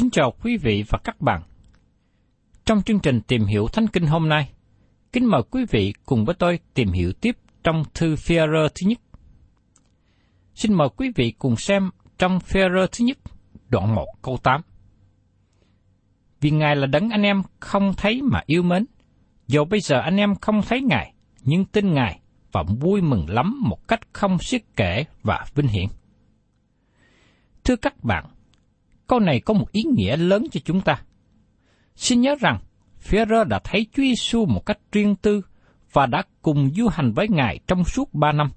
Kính chào quý vị và các bạn. Trong chương trình tìm hiểu Thánh Kinh hôm nay, kính mời quý vị cùng với tôi tìm hiểu tiếp trong thư phi thứ nhất. Xin mời quý vị cùng xem trong phi thứ nhất, đoạn 1 câu 8. Vì Ngài là đấng anh em không thấy mà yêu mến, dù bây giờ anh em không thấy Ngài, nhưng tin Ngài và vui mừng lắm một cách không xiết kể và vinh hiển. Thưa các bạn, câu này có một ý nghĩa lớn cho chúng ta. Xin nhớ rằng, Phêrô đã thấy Chúa Giêsu một cách riêng tư và đã cùng du hành với Ngài trong suốt ba năm.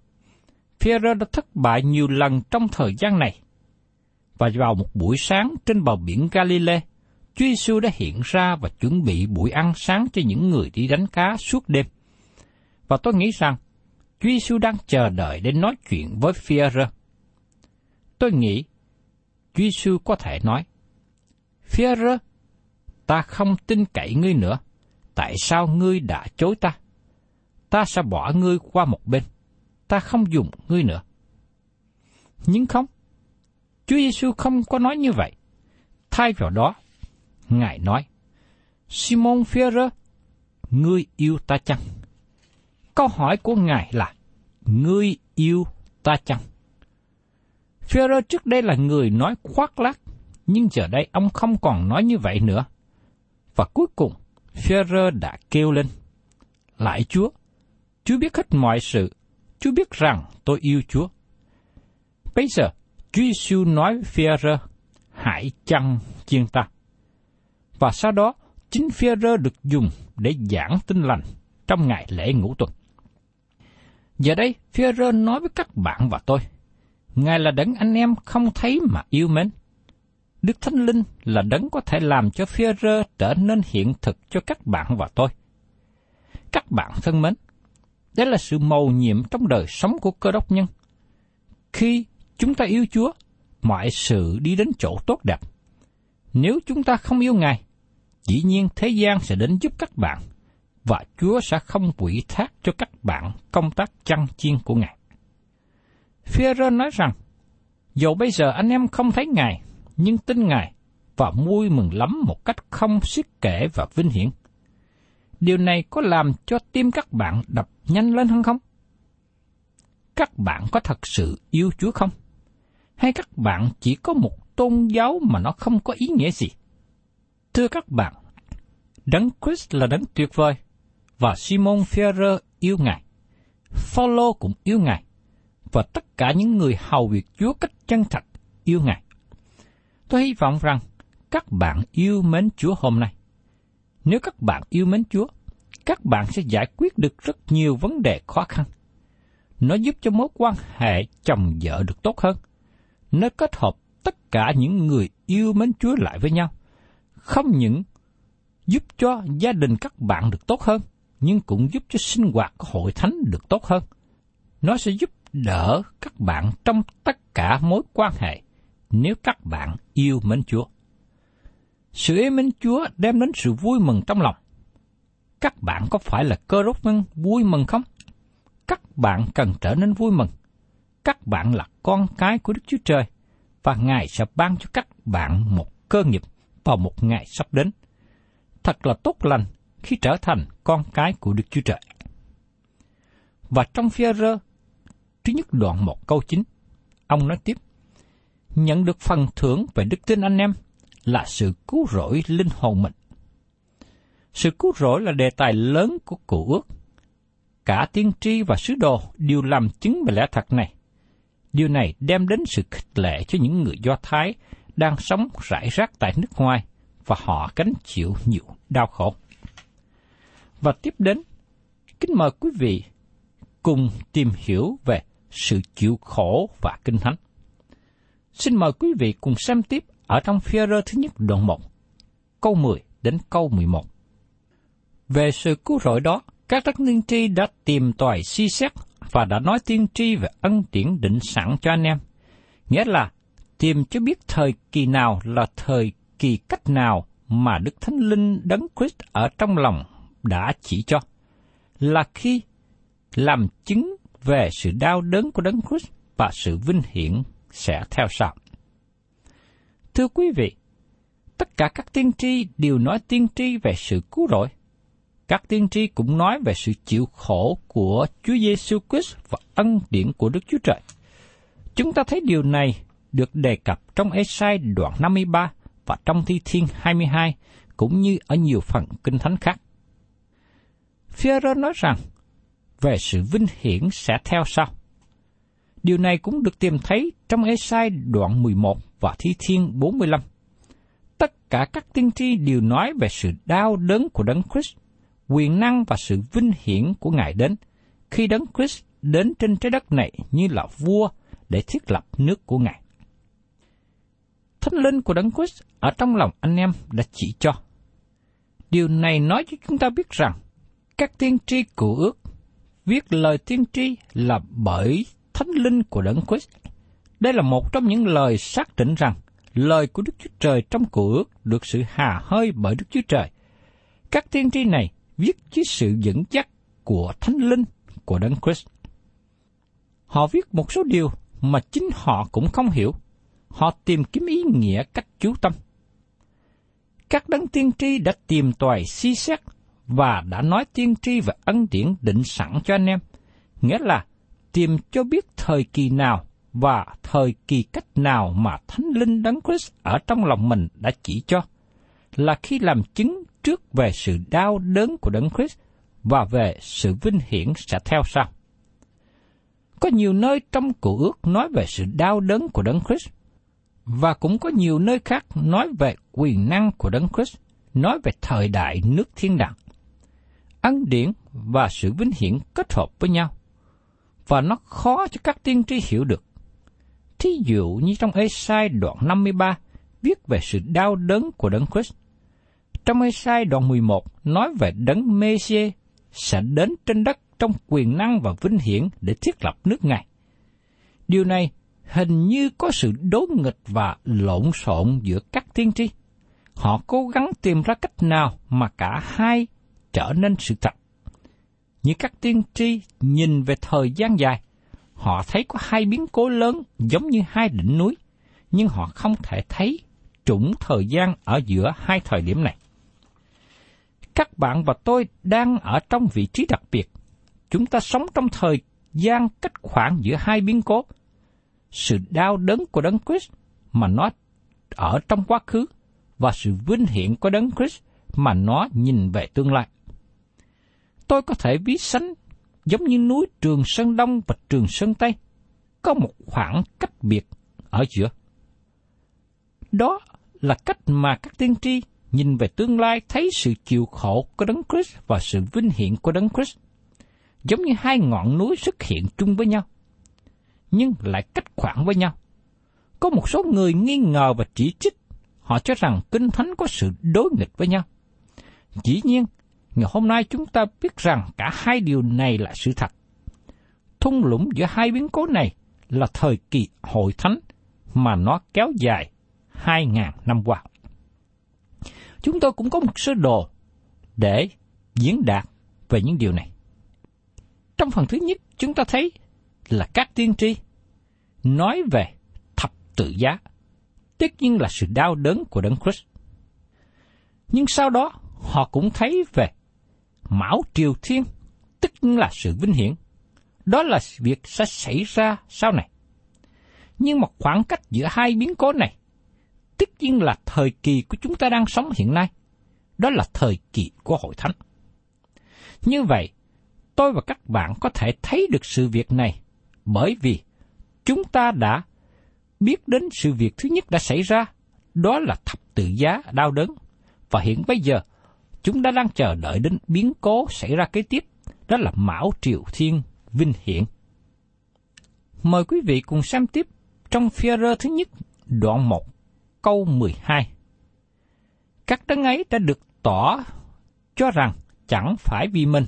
Phêrô đã thất bại nhiều lần trong thời gian này. Và vào một buổi sáng trên bờ biển Galilee, Chúa Giêsu đã hiện ra và chuẩn bị buổi ăn sáng cho những người đi đánh cá suốt đêm. Và tôi nghĩ rằng, Chúa Giêsu đang chờ đợi để nói chuyện với Phêrô. Tôi nghĩ Chúa Giêsu có thể nói, Führer, ta không tin cậy ngươi nữa, tại sao ngươi đã chối ta? Ta sẽ bỏ ngươi qua một bên, ta không dùng ngươi nữa. Nhưng không, Chúa Giêsu không có nói như vậy. Thay vào đó, Ngài nói, Simon Führer, ngươi yêu ta chăng? Câu hỏi của Ngài là, ngươi yêu ta chăng? Führer trước đây là người nói khoác lác, nhưng giờ đây ông không còn nói như vậy nữa. Và cuối cùng, Führer đã kêu lên, Lại Chúa, Chúa biết hết mọi sự, Chúa biết rằng tôi yêu Chúa. Bây giờ, Chúa Giêsu nói với Führer, hãy chăng chiên ta. Và sau đó, chính Führer được dùng để giảng tin lành trong ngày lễ ngũ tuần. Giờ đây, Führer nói với các bạn và tôi, Ngài là đấng anh em không thấy mà yêu mến. Đức Thánh Linh là đấng có thể làm cho phía rơ trở nên hiện thực cho các bạn và tôi. Các bạn thân mến, đây là sự mầu nhiệm trong đời sống của cơ đốc nhân. Khi chúng ta yêu Chúa, mọi sự đi đến chỗ tốt đẹp. Nếu chúng ta không yêu Ngài, dĩ nhiên thế gian sẽ đến giúp các bạn, và Chúa sẽ không quỷ thác cho các bạn công tác chăn chiên của Ngài. Phêrô nói rằng, dù bây giờ anh em không thấy Ngài, nhưng tin Ngài và vui mừng lắm một cách không xiết kể và vinh hiển. Điều này có làm cho tim các bạn đập nhanh lên hơn không? Các bạn có thật sự yêu Chúa không? Hay các bạn chỉ có một tôn giáo mà nó không có ý nghĩa gì? Thưa các bạn, Đấng Christ là đấng tuyệt vời, và Simon Ferrer yêu Ngài. Phaolô cũng yêu Ngài, và tất cả những người hầu việc Chúa cách chân thật yêu Ngài. Tôi hy vọng rằng các bạn yêu mến Chúa hôm nay. Nếu các bạn yêu mến Chúa, các bạn sẽ giải quyết được rất nhiều vấn đề khó khăn. Nó giúp cho mối quan hệ chồng vợ được tốt hơn. Nó kết hợp tất cả những người yêu mến Chúa lại với nhau. Không những giúp cho gia đình các bạn được tốt hơn, nhưng cũng giúp cho sinh hoạt của hội thánh được tốt hơn. Nó sẽ giúp đỡ các bạn trong tất cả mối quan hệ nếu các bạn yêu mến Chúa. Sự yêu mến Chúa đem đến sự vui mừng trong lòng. Các bạn có phải là cơ đốc nhân vui mừng không? Các bạn cần trở nên vui mừng. Các bạn là con cái của Đức Chúa Trời, và Ngài sẽ ban cho các bạn một cơ nghiệp vào một ngày sắp đến. Thật là tốt lành khi trở thành con cái của Đức Chúa Trời. Và trong phía rơ, thứ nhất đoạn một câu chính, ông nói tiếp, nhận được phần thưởng về đức tin anh em là sự cứu rỗi linh hồn mình. Sự cứu rỗi là đề tài lớn của cụ ước. Cả tiên tri và sứ đồ đều làm chứng về lẽ thật này. Điều này đem đến sự khích lệ cho những người Do Thái đang sống rải rác tại nước ngoài và họ gánh chịu nhiều đau khổ. Và tiếp đến, kính mời quý vị cùng tìm hiểu về sự chịu khổ và kinh thánh. Xin mời quý vị cùng xem tiếp ở trong phía rơ thứ nhất đoạn 1, câu 10 đến câu 11. Về sự cứu rỗi đó, các đất tiên tri đã tìm tòi suy xét và đã nói tiên tri về ân điển định sẵn cho anh em. Nghĩa là tìm cho biết thời kỳ nào là thời kỳ cách nào mà Đức Thánh Linh Đấng Christ ở trong lòng đã chỉ cho. Là khi làm chứng về sự đau đớn của Đấng Christ và sự vinh hiển sẽ theo sau. Thưa quý vị, tất cả các tiên tri đều nói tiên tri về sự cứu rỗi. Các tiên tri cũng nói về sự chịu khổ của Chúa Giêsu Christ và ân điển của Đức Chúa Trời. Chúng ta thấy điều này được đề cập trong Esai đoạn 53 và trong Thi Thiên 22, cũng như ở nhiều phần kinh thánh khác. Führer nói rằng, về sự vinh hiển sẽ theo sau. Điều này cũng được tìm thấy trong Esai đoạn 11 và Thi Thiên 45. Tất cả các tiên tri đều nói về sự đau đớn của Đấng Christ, quyền năng và sự vinh hiển của Ngài đến, khi Đấng Christ đến trên trái đất này như là vua để thiết lập nước của Ngài. Thánh linh của Đấng Christ ở trong lòng anh em đã chỉ cho. Điều này nói cho chúng ta biết rằng, các tiên tri cụ ước viết lời tiên tri là bởi thánh linh của Đấng Christ. Đây là một trong những lời xác định rằng lời của Đức Chúa Trời trong cụ ước được sự hà hơi bởi Đức Chúa Trời. Các tiên tri này viết dưới sự dẫn dắt của thánh linh của Đấng Christ. Họ viết một số điều mà chính họ cũng không hiểu. Họ tìm kiếm ý nghĩa cách chú tâm. Các đấng tiên tri đã tìm tòi suy xét và đã nói tiên tri và ân điển định sẵn cho anh em. Nghĩa là tìm cho biết thời kỳ nào và thời kỳ cách nào mà Thánh Linh Đấng Christ ở trong lòng mình đã chỉ cho, là khi làm chứng trước về sự đau đớn của Đấng Christ và về sự vinh hiển sẽ theo sau. Có nhiều nơi trong cụ ước nói về sự đau đớn của Đấng Christ, và cũng có nhiều nơi khác nói về quyền năng của Đấng Christ, nói về thời đại nước thiên đàng. Ân điển và sự vinh hiển kết hợp với nhau và nó khó cho các tiên tri hiểu được. Thí dụ như trong Esai đoạn 53 viết về sự đau đớn của Đấng Christ. Trong Esai đoạn 11 nói về Đấng Mêsia sẽ đến trên đất trong quyền năng và vinh hiển để thiết lập nước Ngài. Điều này hình như có sự đối nghịch và lộn xộn giữa các tiên tri. Họ cố gắng tìm ra cách nào mà cả hai trở nên sự thật như các tiên tri nhìn về thời gian dài, họ thấy có hai biến cố lớn giống như hai đỉnh núi, nhưng họ không thể thấy trũng thời gian ở giữa hai thời điểm này. Các bạn và tôi đang ở trong vị trí đặc biệt. Chúng ta sống trong thời gian cách khoảng giữa hai biến cố. Sự đau đớn của Đấng Christ mà nó ở trong quá khứ và sự vinh hiển của Đấng Christ mà nó nhìn về tương lai. Tôi có thể ví sánh giống như núi Trường Sơn Đông và Trường Sơn Tây, có một khoảng cách biệt ở giữa. Đó là cách mà các tiên tri nhìn về tương lai thấy sự chịu khổ của Đấng Christ và sự vinh hiển của Đấng Christ, giống như hai ngọn núi xuất hiện chung với nhau, nhưng lại cách khoảng với nhau. Có một số người nghi ngờ và chỉ trích, họ cho rằng Kinh Thánh có sự đối nghịch với nhau. Dĩ nhiên, ngày hôm nay chúng ta biết rằng cả hai điều này là sự thật. Thung lũng giữa hai biến cố này là thời kỳ hội thánh mà nó kéo dài hai ngàn năm qua. Chúng tôi cũng có một sơ đồ để diễn đạt về những điều này. Trong phần thứ nhất, chúng ta thấy là các tiên tri nói về thập tự giá, tất nhiên là sự đau đớn của Đấng Christ. Nhưng sau đó, họ cũng thấy về Mão Triều Thiên, tất nhiên là sự vinh hiển. Đó là việc sẽ xảy ra sau này. Nhưng một khoảng cách giữa hai biến cố này tất nhiên là thời kỳ của chúng ta đang sống hiện nay. Đó là thời kỳ của hội thánh. Như vậy, tôi và các bạn có thể thấy được sự việc này bởi vì chúng ta đã biết đến sự việc thứ nhất đã xảy ra, đó là thập tự giá đau đớn. Và hiện bây giờ, chúng ta đang chờ đợi đến biến cố xảy ra kế tiếp, đó là Mão Triều Thiên Vinh Hiển. Mời quý vị cùng xem tiếp trong phía thứ nhất, đoạn 1, câu 12. Các đấng ấy đã được tỏ cho rằng chẳng phải vì mình,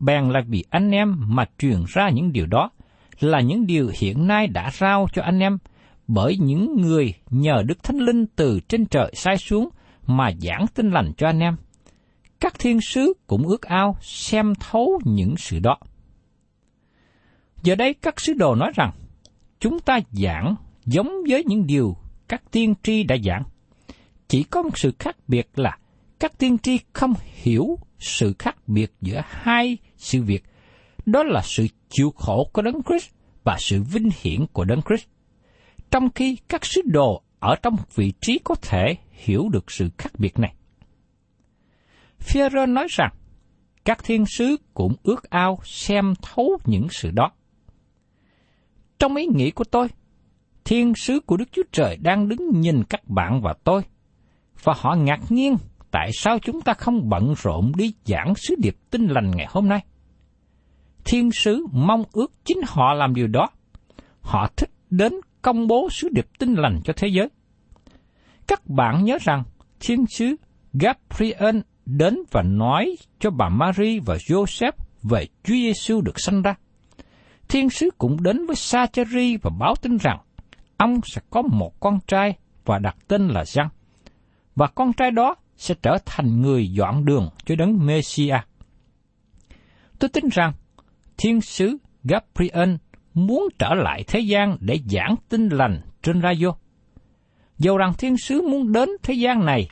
bèn là vì anh em mà truyền ra những điều đó, là những điều hiện nay đã rao cho anh em, bởi những người nhờ Đức Thánh Linh từ trên trời sai xuống mà giảng tin lành cho anh em. Các thiên sứ cũng ước ao xem thấu những sự đó. Giờ đây các sứ đồ nói rằng, chúng ta giảng giống với những điều các tiên tri đã giảng. Chỉ có một sự khác biệt là các tiên tri không hiểu sự khác biệt giữa hai sự việc, đó là sự chịu khổ của Đấng Christ và sự vinh hiển của Đấng Christ. Trong khi các sứ đồ ở trong vị trí có thể hiểu được sự khác biệt này. Führer nói rằng, các thiên sứ cũng ước ao xem thấu những sự đó. Trong ý nghĩ của tôi, thiên sứ của Đức Chúa Trời đang đứng nhìn các bạn và tôi, và họ ngạc nhiên tại sao chúng ta không bận rộn đi giảng sứ điệp tinh lành ngày hôm nay. Thiên sứ mong ước chính họ làm điều đó. Họ thích đến công bố sứ điệp tinh lành cho thế giới. Các bạn nhớ rằng thiên sứ Gabriel đến và nói cho bà Mary và Joseph về Chúa Giêsu được sanh ra. Thiên sứ cũng đến với Sacheri và báo tin rằng ông sẽ có một con trai và đặt tên là Giăng. Và con trai đó sẽ trở thành người dọn đường cho đấng Messiah. Tôi tin rằng thiên sứ Gabriel muốn trở lại thế gian để giảng tin lành trên radio. Dầu rằng thiên sứ muốn đến thế gian này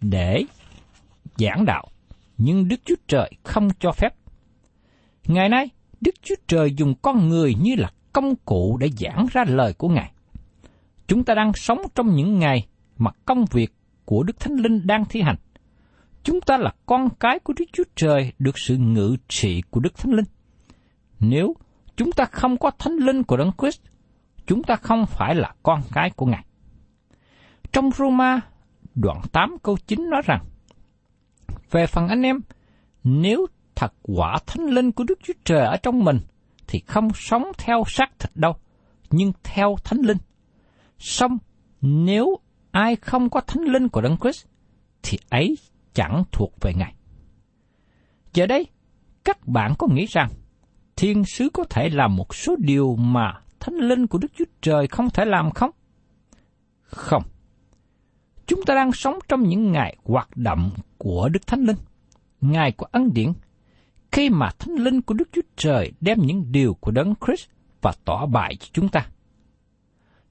để giảng đạo, nhưng Đức Chúa Trời không cho phép. Ngày nay, Đức Chúa Trời dùng con người như là công cụ để giảng ra lời của Ngài. Chúng ta đang sống trong những ngày mà công việc của Đức Thánh Linh đang thi hành. Chúng ta là con cái của Đức Chúa Trời được sự ngự trị của Đức Thánh Linh. Nếu chúng ta không có Thánh Linh của Đấng Christ, chúng ta không phải là con cái của Ngài. Trong Roma đoạn 8 câu 9 nói rằng, về phần anh em, nếu thật quả Thánh Linh của Đức Chúa Trời ở trong mình, thì không sống theo xác thịt đâu, nhưng theo Thánh Linh. Xong, nếu ai không có thánh linh của Đấng Christ, thì ấy chẳng thuộc về Ngài. Giờ đây, các bạn có nghĩ rằng thiên sứ có thể làm một số điều mà thánh linh của Đức Chúa Trời không thể làm không? Không. Chúng ta đang sống trong những ngày hoạt động của Đức Thánh Linh, ngày của ân điển, khi mà Thánh Linh của Đức Chúa Trời đem những điều của Đấng Christ và tỏ bại cho chúng ta.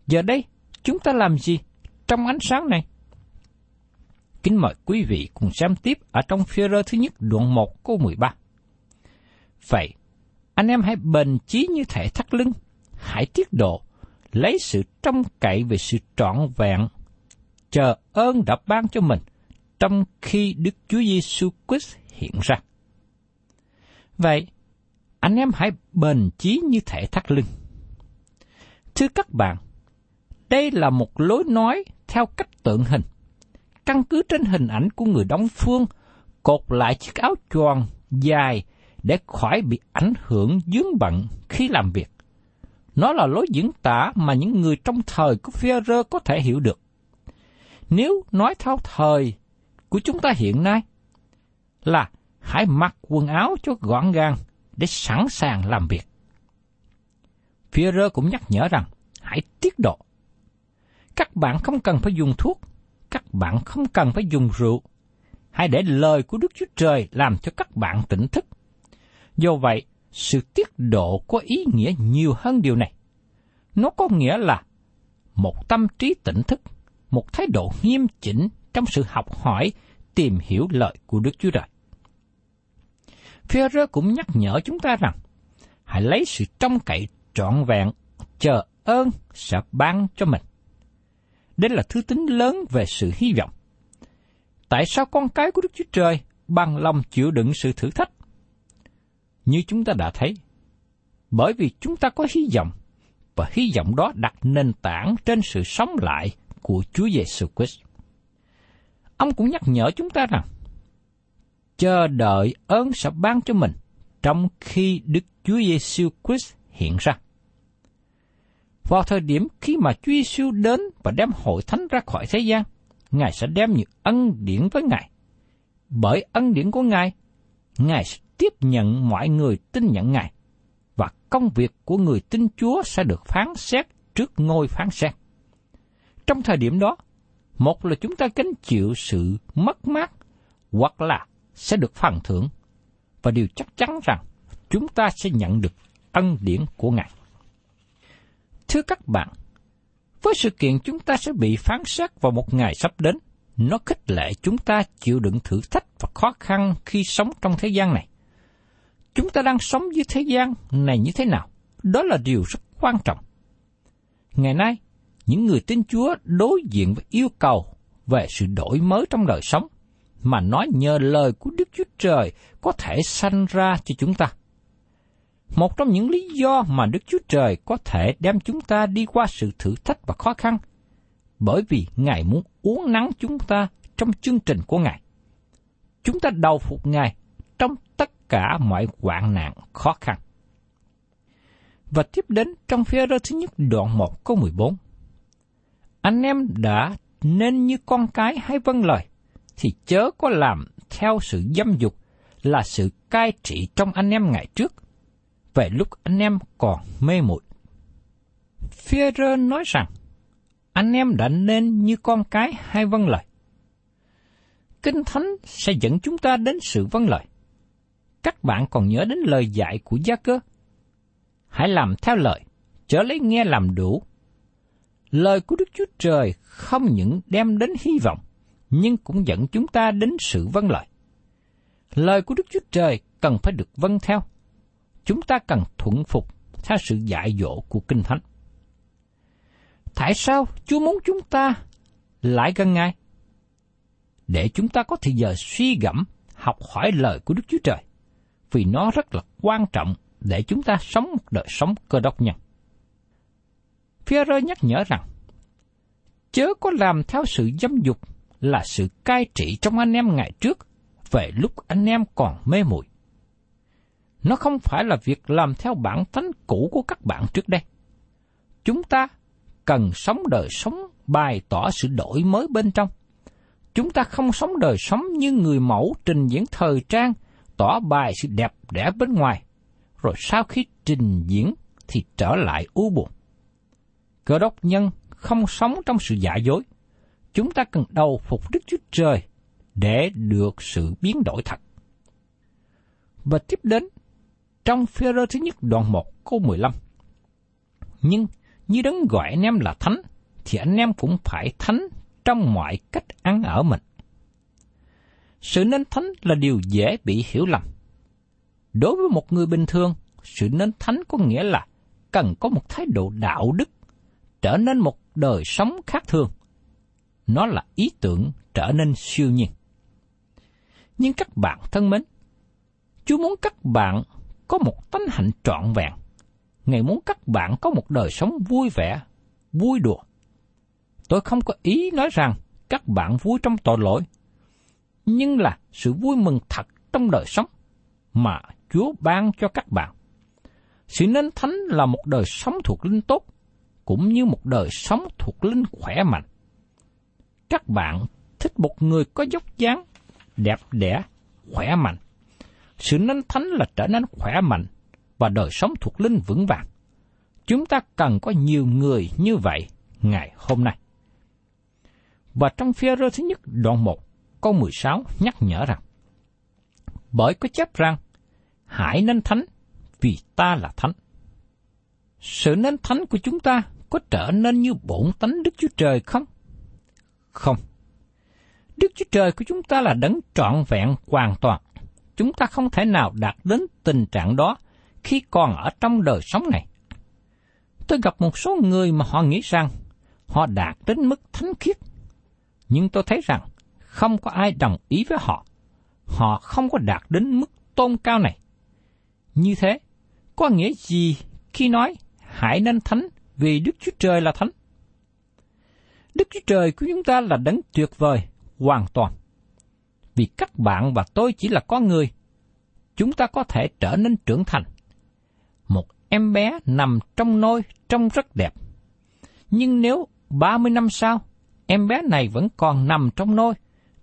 Giờ đây, chúng ta làm gì trong ánh sáng này? Kính mời quý vị cùng xem tiếp ở trong phía rơ thứ nhất đoạn 1 câu 13. Vậy, anh em hãy bền chí như thể thắt lưng, hãy tiết độ, lấy sự trông cậy về sự trọn vẹn chờ ơn đã ban cho mình trong khi Đức Chúa Giêsu Christ hiện ra. Vậy, anh em hãy bền chí như thể thắt lưng. Thưa các bạn, đây là một lối nói theo cách tượng hình. Căn cứ trên hình ảnh của người Đông Phương, cột lại chiếc áo choàng dài để khỏi bị ảnh hưởng dướng bận khi làm việc. Nó là lối diễn tả mà những người trong thời của Führer có thể hiểu được. Nếu nói theo thời của chúng ta hiện nay, là hãy mặc quần áo cho gọn gàng để sẵn sàng làm việc. Führer cũng nhắc nhở rằng, hãy tiết độ. Các bạn không cần phải dùng thuốc, các bạn không cần phải dùng rượu. Hãy để lời của Đức Chúa Trời làm cho các bạn tỉnh thức. Do vậy, sự tiết độ có ý nghĩa nhiều hơn điều này. Nó có nghĩa là một tâm trí tỉnh thức, một thái độ nghiêm chỉnh trong sự học hỏi, tìm hiểu lợi của Đức Chúa Trời. Führer cũng nhắc nhở chúng ta rằng, hãy lấy sự trông cậy trọn vẹn, chờ ơn sẽ ban cho mình. Đây là thứ tính lớn về sự hy vọng. Tại sao con cái của Đức Chúa Trời bằng lòng chịu đựng sự thử thách? Như chúng ta đã thấy, bởi vì chúng ta có hy vọng, và hy vọng đó đặt nền tảng trên sự sống lại của Chúa Giêsu Christ. Ông cũng nhắc nhở chúng ta rằng, chờ đợi ơn sẽ ban cho mình trong khi Đức Chúa Giêsu Christ hiện ra. Vào thời điểm khi mà Chúa Giêsu đến và đem hội thánh ra khỏi thế gian, Ngài sẽ đem những ân điển với Ngài. Bởi ân điển của Ngài, Ngài sẽ tiếp nhận mọi người tin nhận Ngài, và công việc của người tin Chúa sẽ được phán xét trước ngôi phán xét. Trong thời điểm đó, một là chúng ta gánh chịu sự mất mát, hoặc là sẽ được phần thưởng, và điều chắc chắn rằng chúng ta sẽ nhận được ân điển của Ngài. Thưa các bạn, với sự kiện chúng ta sẽ bị phán xét vào một ngày sắp đến, nó khích lệ chúng ta chịu đựng thử thách và khó khăn khi sống trong thế gian này. Chúng ta đang sống dưới thế gian này như thế nào? Đó là điều rất quan trọng. Ngày nay, những người tin Chúa đối diện với yêu cầu về sự đổi mới trong đời sống, mà nói nhờ lời của Đức Chúa Trời có thể sanh ra cho chúng ta. Một trong những lý do mà Đức Chúa Trời có thể đem chúng ta đi qua sự thử thách và khó khăn, bởi vì Ngài muốn uốn nắng chúng ta trong chương trình của Ngài. Chúng ta đầu phục Ngài trong tất cả mọi hoạn nạn khó khăn. Và tiếp đến trong phía rơ thứ nhất đoạn 1 câu 14. Anh em đã nên như con cái hay vâng lời, thì chớ có làm theo sự dâm dục là sự cai trị trong anh em ngày trước, về lúc anh em còn mê muội. Führer nói rằng, anh em đã nên như con cái hay vâng lời. Kinh Thánh sẽ dẫn chúng ta đến sự vâng lời. Các bạn còn nhớ đến lời dạy của Gia Cơ? Hãy làm theo lời, chớ lấy nghe làm đủ. Lời của Đức Chúa Trời không những đem đến hy vọng, nhưng cũng dẫn chúng ta đến sự vâng lời. Lời của Đức Chúa Trời cần phải được vâng theo chúng ta cần thuận phục theo sự dạy dỗ của Kinh Thánh. Tại sao Chúa muốn chúng ta lại gần Ngài? Để chúng ta có thời giờ suy gẫm, học hỏi lời của Đức Chúa Trời, vì nó rất là quan trọng để chúng ta sống một đời sống cơ đốc nhân. Führer nhắc nhở rằng, chớ có làm theo sự dâm dục là sự cai trị trong anh em ngày trước, về lúc anh em còn mê muội nó không phải là việc làm theo bản tánh cũ của các bạn trước đây. Chúng ta cần sống đời sống bày tỏ sự đổi mới bên trong. Chúng ta không sống đời sống như người mẫu trình diễn thời trang, tỏ bài sự đẹp đẽ bên ngoài, rồi sau khi trình diễn thì trở lại u buồn. Cơ đốc nhân không sống trong sự giả dối. Chúng ta cần đầu phục Đức Chúa Trời để được sự biến đổi thật. Và tiếp đến trong phê rơ thứ nhất đoạn 1 câu 15. Nhưng như đấng gọi anh em là thánh, thì anh em cũng phải thánh trong mọi cách ăn ở mình. Sự nên thánh là điều dễ bị hiểu lầm. Đối với một người bình thường, sự nên thánh có nghĩa là cần có một thái độ đạo đức, trở nên một đời sống khác thường. nó là ý tưởng trở nên siêu nhiên. Nhưng các bạn thân mến, Chúa muốn các bạn có một tánh hạnh trọn vẹn. Ngài muốn các bạn có một đời sống vui vẻ, vui đùa. Tôi không có ý nói rằng các bạn vui trong tội lỗi, nhưng là sự vui mừng thật trong đời sống mà Chúa ban cho các bạn. Sự nên thánh là một đời sống thuộc linh tốt, cũng như một đời sống thuộc linh khỏe mạnh. Các bạn thích một người có dốc dáng, đẹp đẽ, khỏe mạnh. Sự nên thánh là trở nên khỏe mạnh và đời sống thuộc linh vững vàng. Chúng ta cần có nhiều người như vậy ngày hôm nay. Và trong phía rơ thứ nhất đoạn 1, câu 16 nhắc nhở rằng, Bởi có chép rằng, hãy nên thánh, vì ta là thánh. Sự nên thánh của chúng ta có trở nên như bổn tánh Đức Chúa Trời không? Không. Đức Chúa Trời của chúng ta là đấng trọn vẹn hoàn toàn. Chúng ta không thể nào đạt đến tình trạng đó khi còn ở trong đời sống này. Tôi gặp một số người mà họ nghĩ rằng họ đạt đến mức thánh khiết. Nhưng tôi thấy rằng không có ai đồng ý với họ. Họ không có đạt đến mức tôn cao này. Như thế, có nghĩa gì khi nói hãy nên thánh vì Đức Chúa Trời là thánh? Đức Chúa Trời của chúng ta là đấng tuyệt vời, hoàn toàn. Vì các bạn và tôi chỉ là con người, chúng ta có thể trở nên trưởng thành. Một em bé nằm trong nôi trông rất đẹp. Nhưng nếu 30 năm sau, em bé này vẫn còn nằm trong nôi,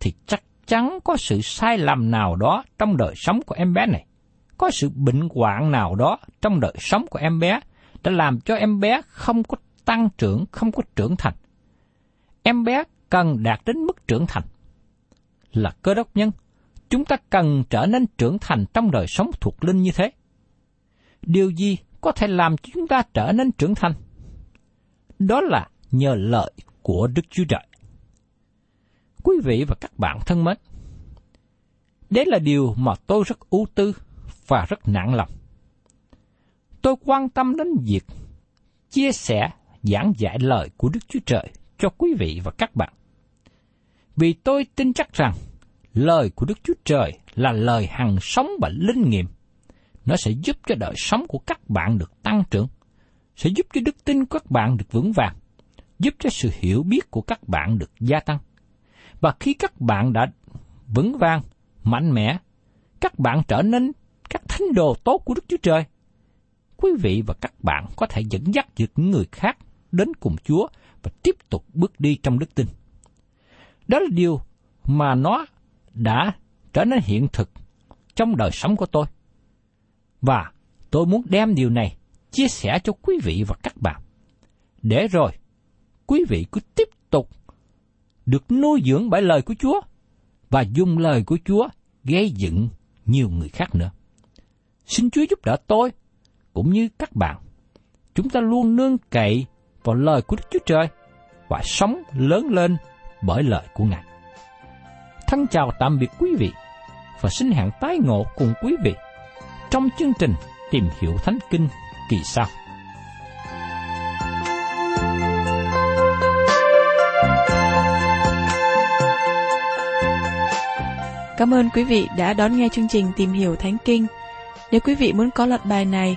thì chắc chắn có sự sai lầm nào đó trong đời sống của em bé này. Có sự bệnh hoạn nào đó trong đời sống của em bé đã làm cho em bé không có tăng trưởng, không có trưởng thành. Em bé cần đạt đến mức trưởng thành. Là cơ đốc nhân, chúng ta cần trở nên trưởng thành trong đời sống thuộc linh như thế. Điều gì có thể làm cho chúng ta trở nên trưởng thành? Đó là nhờ lợi của Đức Chúa Trời. Quý vị và các bạn thân mến, đấy là điều mà tôi rất ưu tư và rất nặng lòng. Tôi quan tâm đến việc chia sẻ, giảng dạy lời của Đức Chúa Trời cho quý vị và các bạn. Vì tôi tin chắc rằng lời của Đức Chúa Trời là lời hằng sống và linh nghiệm. Nó sẽ giúp cho đời sống của các bạn được tăng trưởng, sẽ giúp cho đức tin của các bạn được vững vàng, giúp cho sự hiểu biết của các bạn được gia tăng. Và khi các bạn đã vững vàng, mạnh mẽ, các bạn trở nên các thánh đồ tốt của Đức Chúa Trời. Quý vị và các bạn có thể dẫn dắt được những người khác đến cùng Chúa và tiếp tục bước đi trong đức tin. Đó là điều mà nó đã trở nên hiện thực trong đời sống của tôi. Và tôi muốn đem điều này chia sẻ cho quý vị và các bạn. Để rồi, quý vị cứ tiếp tục được nuôi dưỡng bởi lời của Chúa và dùng lời của Chúa gây dựng nhiều người khác nữa. Xin Chúa giúp đỡ tôi, cũng như các bạn. Chúng ta luôn nương cậy vào lời của Đức Chúa Trời và sống lớn lên bởi lời của Ngài. Thân chào tạm biệt quý vị và xin hẹn tái ngộ cùng quý vị trong chương trình Tìm hiểu Thánh Kinh kỳ sau. Cảm ơn quý vị đã đón nghe chương trình Tìm hiểu Thánh Kinh. Nếu quý vị muốn có loạt bài này,